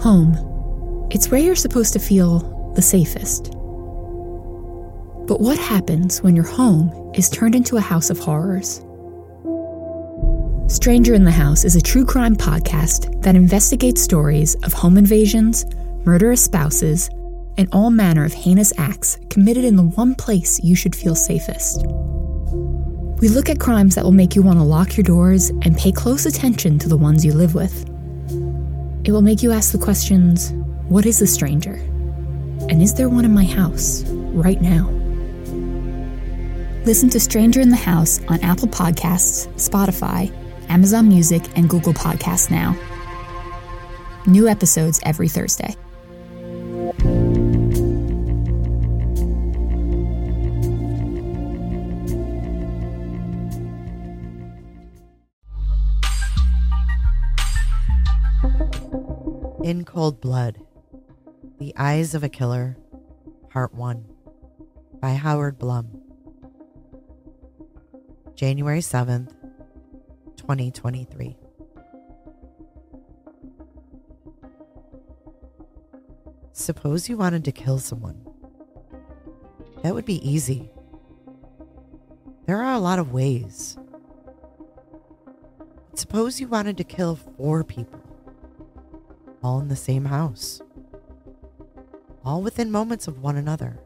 Home. It's where you're supposed to feel the safest. But what happens when your home is turned into a house of horrors? Stranger in the House is a true crime podcast that investigates stories of home invasions, murderous spouses, and all manner of heinous acts committed in the one place you should feel safest. We look at crimes that will make you want to lock your doors and pay close attention to the ones you live with. It will make you ask the questions what is a stranger? And is there one in my house right now? Listen to Stranger in the House on Apple Podcasts, Spotify, Amazon Music, and Google Podcasts now. New episodes every Thursday. In Cold Blood The Eyes of a Killer, Part 1 by Howard Blum. January 7th, 2023. Suppose you wanted to kill someone. That would be easy. There are a lot of ways. Suppose you wanted to kill four people, all in the same house, all within moments of one another,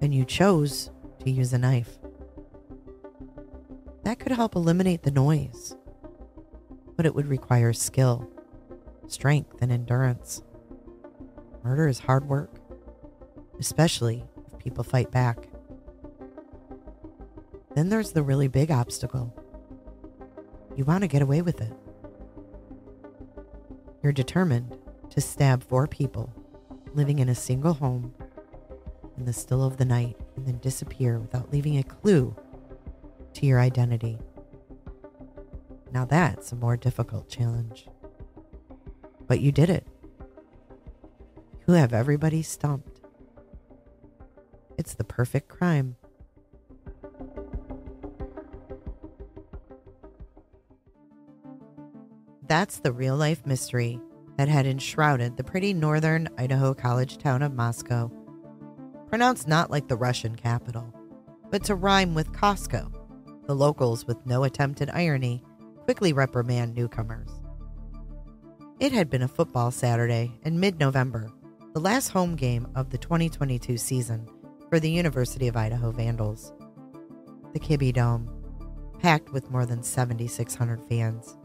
and you chose to use a knife. That could help eliminate the noise, but it would require skill, strength, and endurance. Murder is hard work, especially if people fight back. Then there's the really big obstacle. You want to get away with it. You're determined to stab four people living in a single home in the still of the night and then disappear without leaving a clue to your identity. Now that's a more difficult challenge. But you did it. You have everybody stumped. It's the perfect crime. That's the real life mystery that had enshrouded the pretty northern Idaho college town of Moscow. Pronounced not like the Russian capital, but to rhyme with Costco. The locals, with no attempt at irony, quickly reprimand newcomers. It had been a football Saturday in mid November, the last home game of the 2022 season for the University of Idaho Vandals. The Kibbie Dome, packed with more than 7,600 fans.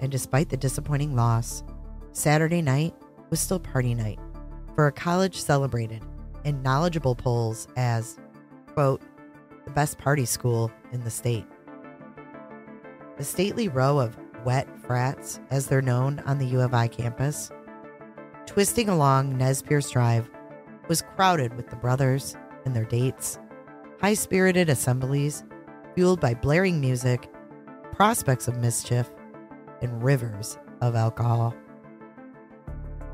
And despite the disappointing loss, Saturday night was still party night for a college celebrated in knowledgeable polls as, quote, the best party school in the state. The stately row of wet frats, as they're known on the U of I campus, twisting along Nez Perce Drive, was crowded with the brothers and their dates, high spirited assemblies fueled by blaring music, prospects of mischief, and rivers of alcohol.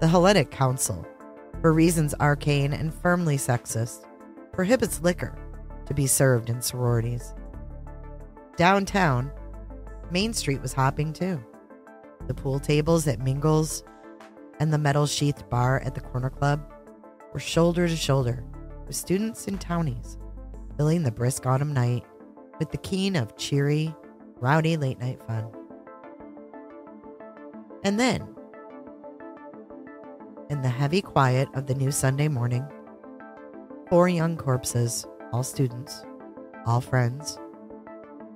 The Hellenic Council, for reasons arcane and firmly sexist, prohibits liquor to be served in sororities. Downtown, Main Street was hopping too. The pool tables at Mingles and the metal sheathed bar at the corner club were shoulder to shoulder with students and townies, filling the brisk autumn night with the keen of cheery, rowdy late night fun. And then, in the heavy quiet of the new Sunday morning, four young corpses all students, all friends,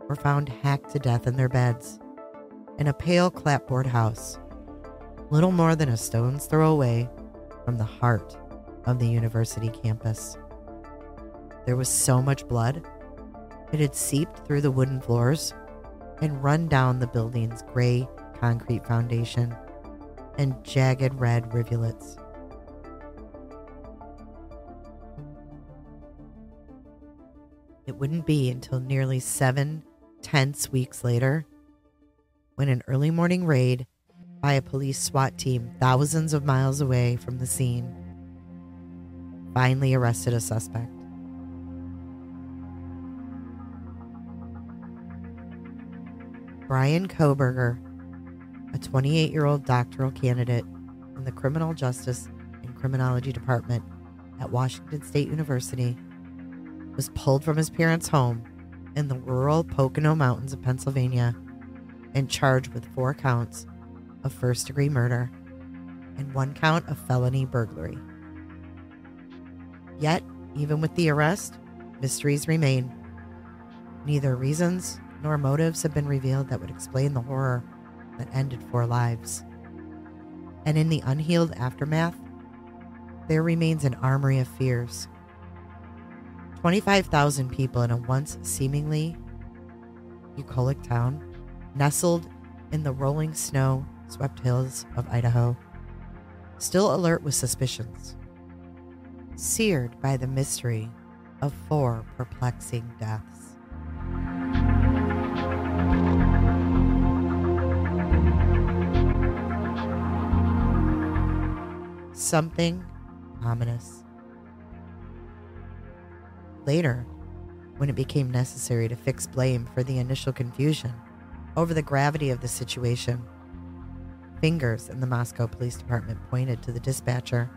were found hacked to death in their beds in a pale clapboard house, little more than a stone's throw away from the heart of the university campus. There was so much blood, it had seeped through the wooden floors and run down the building's gray concrete foundation and jagged red rivulets. It wouldn't be until nearly seven tense weeks later when an early morning raid by a police SWAT team thousands of miles away from the scene finally arrested a suspect. Brian Kohberger, a 28 year old doctoral candidate in the Criminal Justice and Criminology Department at Washington State University, was pulled from his parents' home in the rural Pocono Mountains of Pennsylvania and charged with four counts of first degree murder and one count of felony burglary. Yet, even with the arrest, mysteries remain. Neither reasons nor motives have been revealed that would explain the horror that ended four lives. And in the unhealed aftermath, there remains an armory of fears. 25,000 people in a once seemingly bucolic town, nestled in the rolling snow swept hills of Idaho, still alert with suspicions, seared by the mystery of four perplexing deaths. Something ominous. Later, when it became necessary to fix blame for the initial confusion over the gravity of the situation, fingers in the Moscow Police Department pointed to the dispatcher.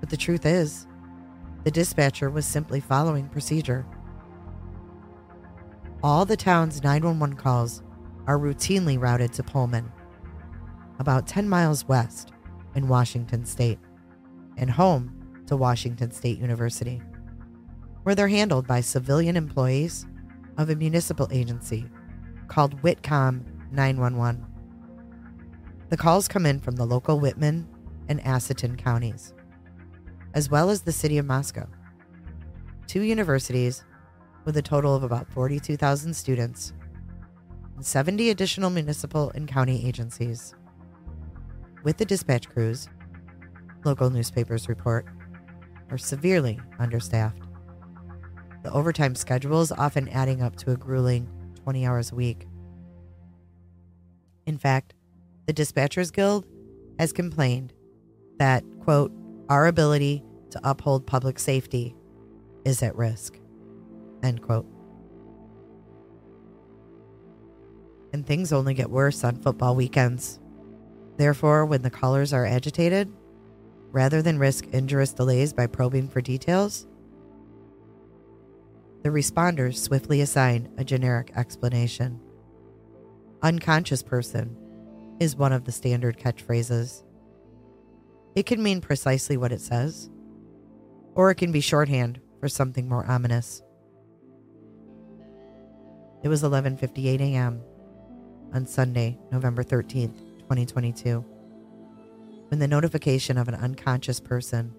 But the truth is, the dispatcher was simply following procedure. All the town's 911 calls are routinely routed to Pullman, about 10 miles west in Washington state, and home to Washington State University, where they're handled by civilian employees of a municipal agency called Whitcom 911. The calls come in from the local Whitman and Asotin counties, as well as the city of Moscow. Two universities with a total of about 42,000 students and 70 additional municipal and county agencies. With the dispatch crews, local newspapers report, are severely understaffed. The overtime schedule is often adding up to a grueling 20 hours a week. In fact, the Dispatchers Guild has complained that, quote, our ability to uphold public safety is at risk, end quote. And things only get worse on football weekends. Therefore, when the callers are agitated, rather than risk injurious delays by probing for details, the responders swiftly assign a generic explanation. Unconscious person is one of the standard catchphrases. It can mean precisely what it says, or it can be shorthand for something more ominous. It was 11:58 a.m. on Sunday, November 13th, 2022, when the notification of an unconscious person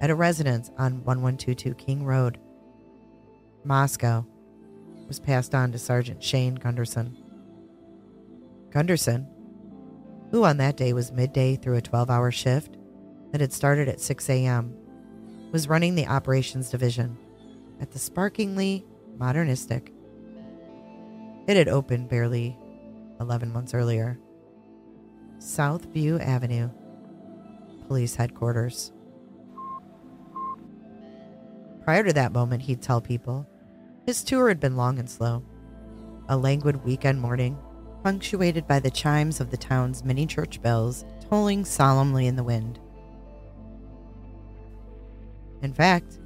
at a residence on 1122 King Road, Moscow, was passed on to Sergeant Shane Gunderson. Gunderson, who on that day was midday through a 12 hour shift that had started at 6 a.m., was running the operations division at the sparkingly modernistic. It had opened barely 11 months earlier. Southview Avenue, police headquarters. Prior to that moment, he'd tell people his tour had been long and slow. A languid weekend morning punctuated by the chimes of the town's many church bells tolling solemnly in the wind. In fact,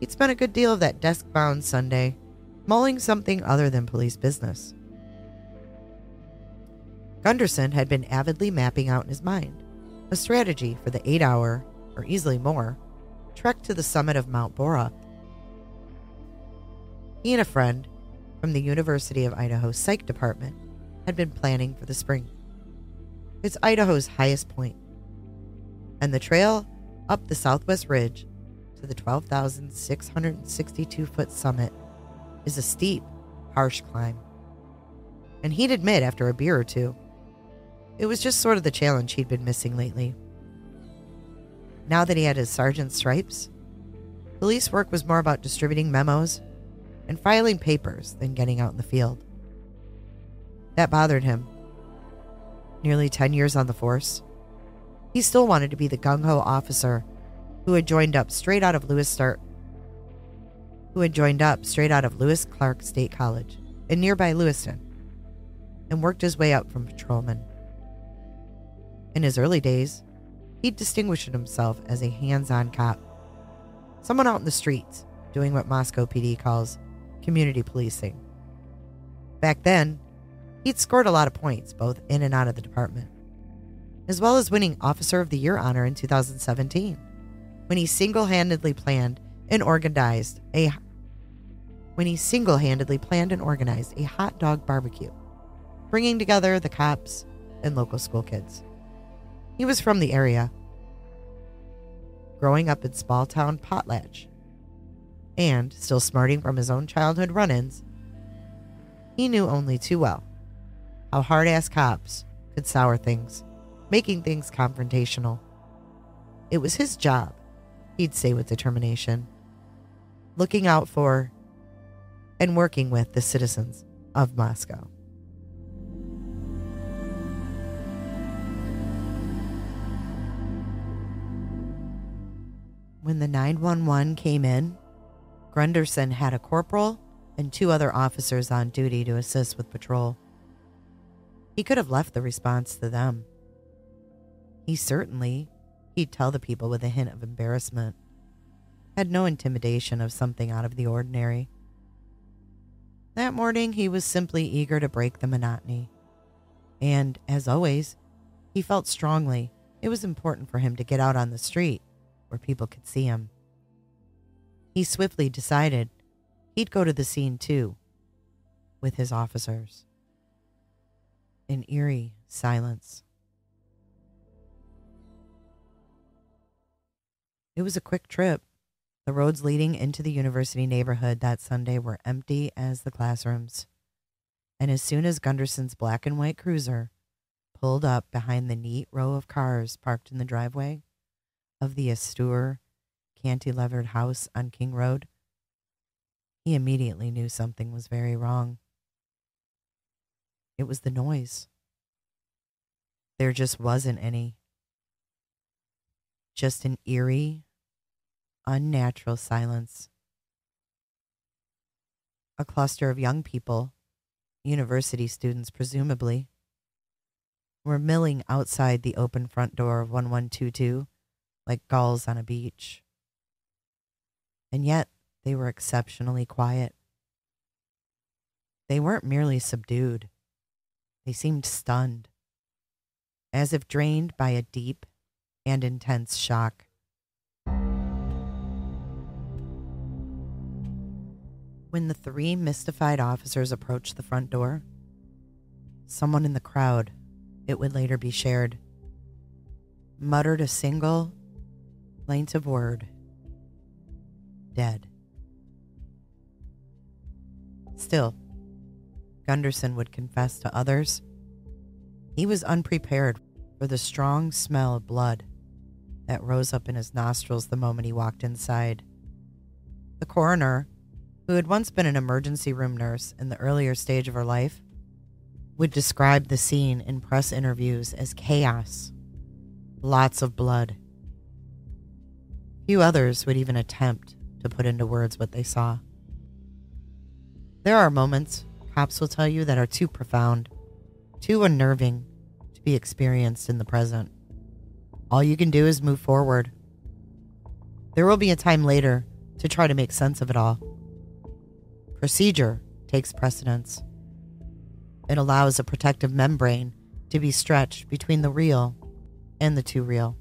he'd spent a good deal of that desk bound Sunday mulling something other than police business. Gunderson had been avidly mapping out in his mind a strategy for the eight hour, or easily more, trek to the summit of Mount Borah. He and a friend from the University of Idaho Psych Department had been planning for the spring. It's Idaho's highest point, and the trail up the southwest ridge to the 12,662 foot summit is a steep, harsh climb. And he'd admit after a beer or two, it was just sort of the challenge he'd been missing lately. Now that he had his sergeant's stripes, police work was more about distributing memos and filing papers than getting out in the field. That bothered him. Nearly 10 years on the force, he still wanted to be the gung ho officer who had joined up straight out of Lewis Start, who had joined up straight out of Lewis Clark State College in nearby Lewiston and worked his way up from patrolman In his early days, he distinguished himself as a hands on cop, someone out in the streets doing what Moscow PD calls community policing. Back then, he'd scored a lot of points both in and out of the department, as well as winning Officer of the Year honor in 2017 when he single-handedly planned and organized a when he single-handedly planned and organized a hot dog barbecue, bringing together the cops and local school kids. He was from the area, growing up in small town Potlatch, and still smarting from his own childhood run ins. He knew only too well how hard ass cops could sour things, making things confrontational. It was his job, he'd say with determination, looking out for and working with the citizens of Moscow. When the 911 came in, Gunderson had a corporal and two other officers on duty to assist with patrol. He could have left the response to them. He certainly, he'd tell the people with a hint of embarrassment, had no intimidation of something out of the ordinary. That morning, he was simply eager to break the monotony. And, as always, he felt strongly it was important for him to get out on the street where people could see him. He swiftly decided he'd go to the scene too, with his officers. An eerie silence. It was a quick trip. The roads leading into the university neighborhood that Sunday were empty as the classrooms. And as soon as Gunderson's black and white cruiser pulled up behind the neat row of cars parked in the driveway, of the Astur cantilevered house on King Road, he immediately knew something was very wrong. It was the noise. There just wasn't any. Just an eerie, unnatural silence. A cluster of young people, university students presumably, were milling outside the open front door of 1122 like gulls on a beach. And yet they were exceptionally quiet. They weren't merely subdued, they seemed stunned, as if drained by a deep and intense shock. When the three mystified officers approached the front door, someone in the crowd, it would later be shared, muttered a single plaintive word dead. Still, Gunderson would confess to others he was unprepared for the strong smell of blood that rose up in his nostrils the moment he walked inside. The coroner, who had once been an emergency room nurse in the earlier stage of her life, would describe the scene in press interviews as chaos. Lots of blood, Few others would even attempt to put into words what they saw. There are moments, cops will tell you, that are too profound, too unnerving to be experienced in the present. All you can do is move forward. There will be a time later to try to make sense of it all. Procedure takes precedence. It allows a protective membrane to be stretched between the real and the too real.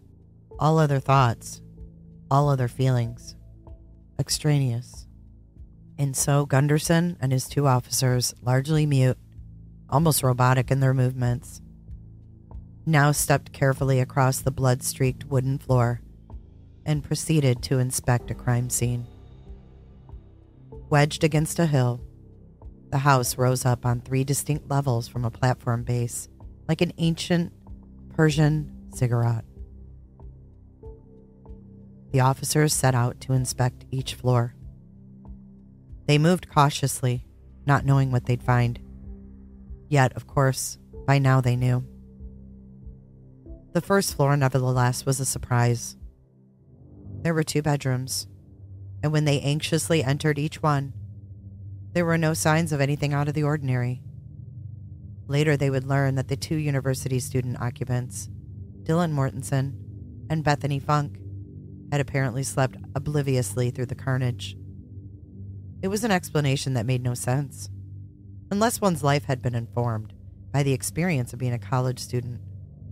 All other thoughts all other feelings, extraneous. And so Gunderson and his two officers, largely mute, almost robotic in their movements, now stepped carefully across the blood streaked wooden floor and proceeded to inspect a crime scene. Wedged against a hill, the house rose up on three distinct levels from a platform base, like an ancient Persian ziggurat. The officers set out to inspect each floor. They moved cautiously, not knowing what they'd find. Yet, of course, by now they knew. The first floor, nevertheless, was a surprise. There were two bedrooms, and when they anxiously entered each one, there were no signs of anything out of the ordinary. Later, they would learn that the two university student occupants Dylan Mortensen, and Bethany Funk had apparently slept obliviously through the carnage. It was an explanation that made no sense, unless one's life had been informed by the experience of being a college student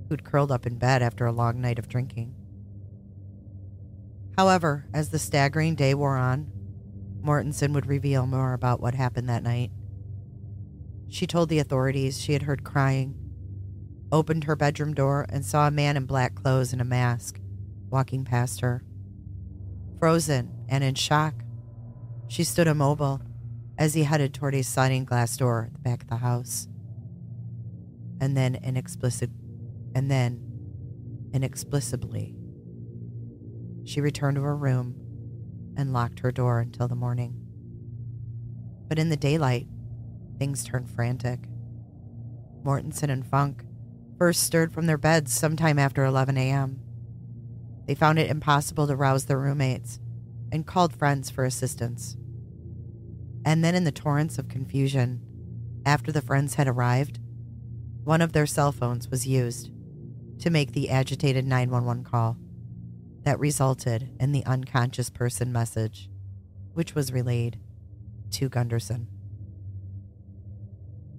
who'd curled up in bed after a long night of drinking. However, as the staggering day wore on, Mortensen would reveal more about what happened that night. She told the authorities she had heard crying, opened her bedroom door, and saw a man in black clothes and a mask walking past her. Frozen and in shock, she stood immobile as he headed toward a sliding glass door at the back of the house. And then inexplicit and then inexplicably she returned to her room and locked her door until the morning. But in the daylight, things turned frantic. Mortensen and Funk first stirred from their beds sometime after 11 a.m. They found it impossible to rouse their roommates and called friends for assistance. And then, in the torrents of confusion, after the friends had arrived, one of their cell phones was used to make the agitated 911 call that resulted in the unconscious person message, which was relayed to Gunderson.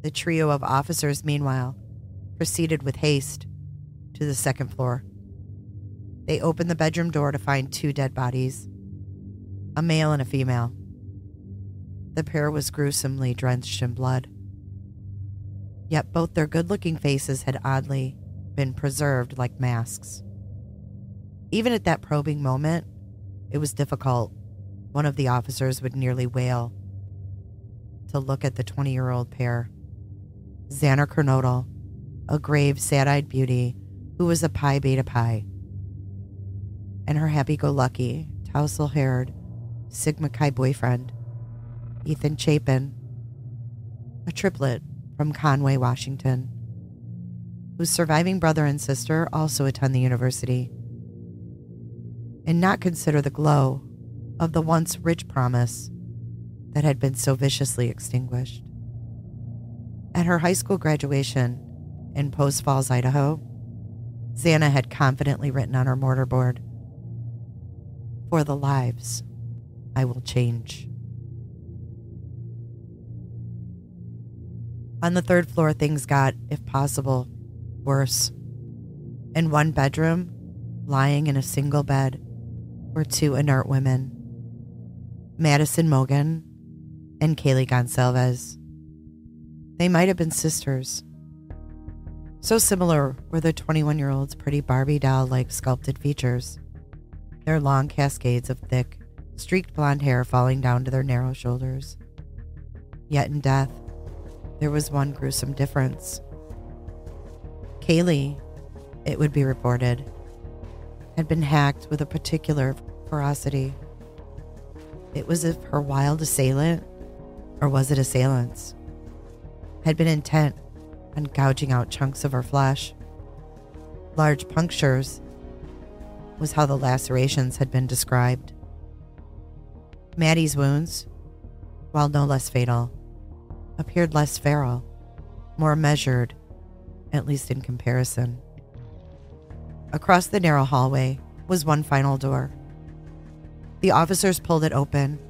The trio of officers, meanwhile, proceeded with haste to the second floor. They opened the bedroom door to find two dead bodies a male and a female. The pair was gruesomely drenched in blood. Yet both their good looking faces had oddly been preserved like masks. Even at that probing moment, it was difficult. One of the officers would nearly wail to look at the 20 year old pair. Xana Kernodle, a grave, sad eyed beauty who was a Pi Beta Phi, and her happy go lucky, tousle haired Sigma Chi boyfriend, Ethan Chapin, a triplet from Conway, Washington, whose surviving brother and sister also attend the university and not consider the glow of the once rich promise that had been so viciously extinguished. At her high school graduation in Post Falls, Idaho, Xana had confidently written on her mortarboard, For the lives I will change. On the third floor, things got, if possible, worse. In one bedroom, lying in a single bed, were two inert women Madison Mogan and Kaylee Goncalves. They might have been sisters. So similar were the 21 year old's pretty Barbie doll like sculpted features, their long cascades of thick, streaked blonde hair falling down to their narrow shoulders. Yet in death, there was one gruesome difference. Kaylee, it would be reported, had been hacked with a particular ferocity. It was if her wild assailant, or was it assailants, had been intent on gouging out chunks of her flesh. Large punctures was how the lacerations had been described. Maddie's wounds, while no less fatal, appeared less feral, more measured, at least in comparison. Across the narrow hallway was one final door. The officers pulled it open,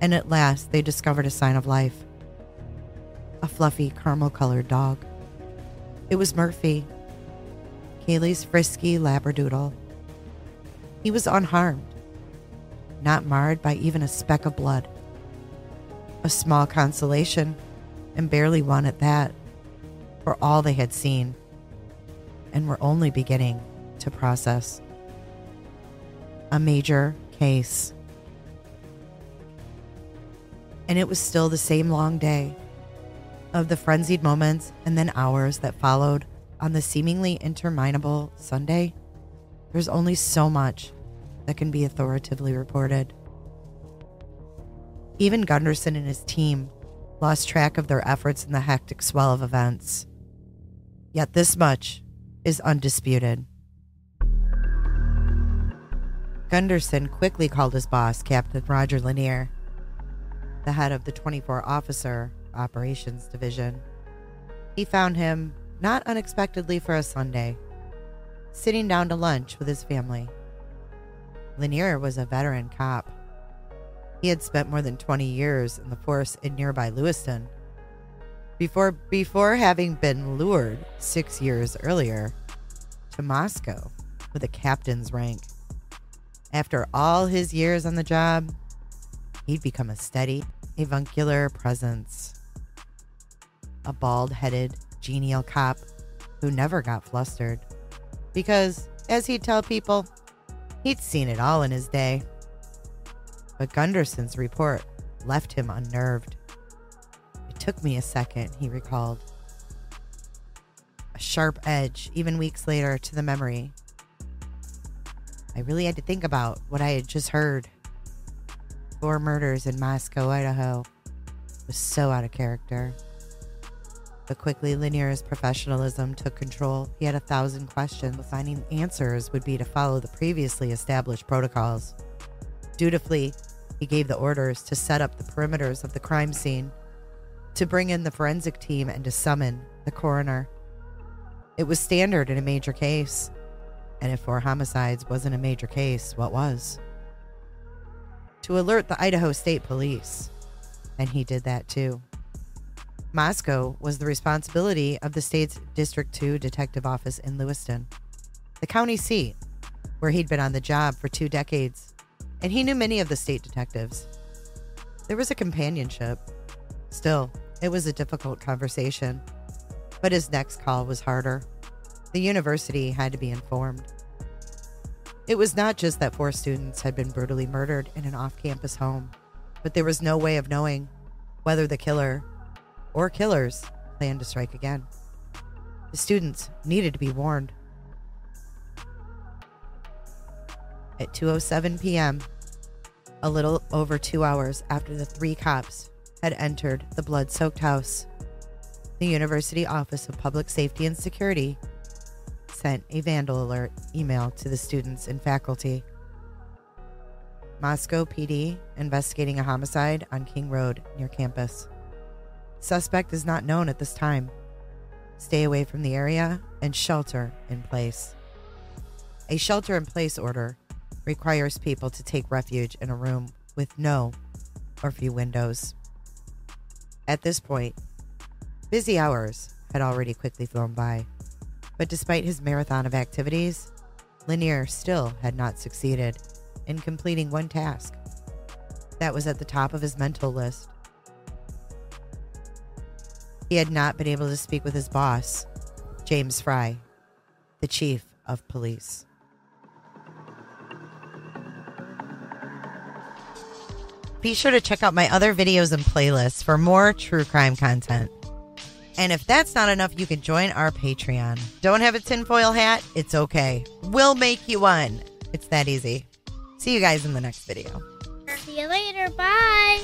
and at last they discovered a sign of life a fluffy caramel colored dog. It was Murphy, Kaylee's frisky Labradoodle. He was unharmed, not marred by even a speck of blood. A small consolation, and barely one at that, for all they had seen and were only beginning to process. A major case. And it was still the same long day of the frenzied moments and then hours that followed on the seemingly interminable Sunday. There's only so much that can be authoritatively reported. Even Gunderson and his team lost track of their efforts in the hectic swell of events. Yet this much is undisputed. Gunderson quickly called his boss, Captain Roger Lanier, the head of the 24 Officer Operations Division. He found him, not unexpectedly for a Sunday, sitting down to lunch with his family. Lanier was a veteran cop. He had spent more than 20 years in the force in nearby Lewiston. Before, before having been lured six years earlier to Moscow with a captain's rank. After all his years on the job, he'd become a steady, avuncular presence. A bald headed, genial cop who never got flustered. Because, as he'd tell people, He'd seen it all in his day. But Gunderson's report left him unnerved. It took me a second, he recalled. A sharp edge, even weeks later, to the memory. I really had to think about what I had just heard. Four murders in Moscow, Idaho. Was so out of character. But quickly, Lanier's professionalism took control. He had a thousand questions. but Finding answers would be to follow the previously established protocols. Dutifully, he gave the orders to set up the perimeters of the crime scene, to bring in the forensic team, and to summon the coroner. It was standard in a major case. And if four homicides wasn't a major case, what was? To alert the Idaho State Police. And he did that too. Moscow was the responsibility of the state's District 2 Detective Office in Lewiston, the county seat, where he'd been on the job for two decades, and he knew many of the state detectives. There was a companionship. Still, it was a difficult conversation, but his next call was harder. The university had to be informed. It was not just that four students had been brutally murdered in an off campus home, but there was no way of knowing whether the killer or killers plan to strike again. The students needed to be warned. At 2:07 p.m., a little over 2 hours after the three cops had entered the blood-soaked house, the University Office of Public Safety and Security sent a vandal alert email to the students and faculty. Moscow PD investigating a homicide on King Road near campus. Suspect is not known at this time. Stay away from the area and shelter in place. A shelter in place order requires people to take refuge in a room with no or few windows. At this point, busy hours had already quickly flown by, but despite his marathon of activities, Lanier still had not succeeded in completing one task. That was at the top of his mental list he had not been able to speak with his boss, James Fry, the chief of police. Be sure to check out my other videos and playlists for more true crime content. And if that's not enough, you can join our Patreon. Don't have a tinfoil hat? It's okay. We'll make you one. It's that easy. See you guys in the next video. See you later. Bye.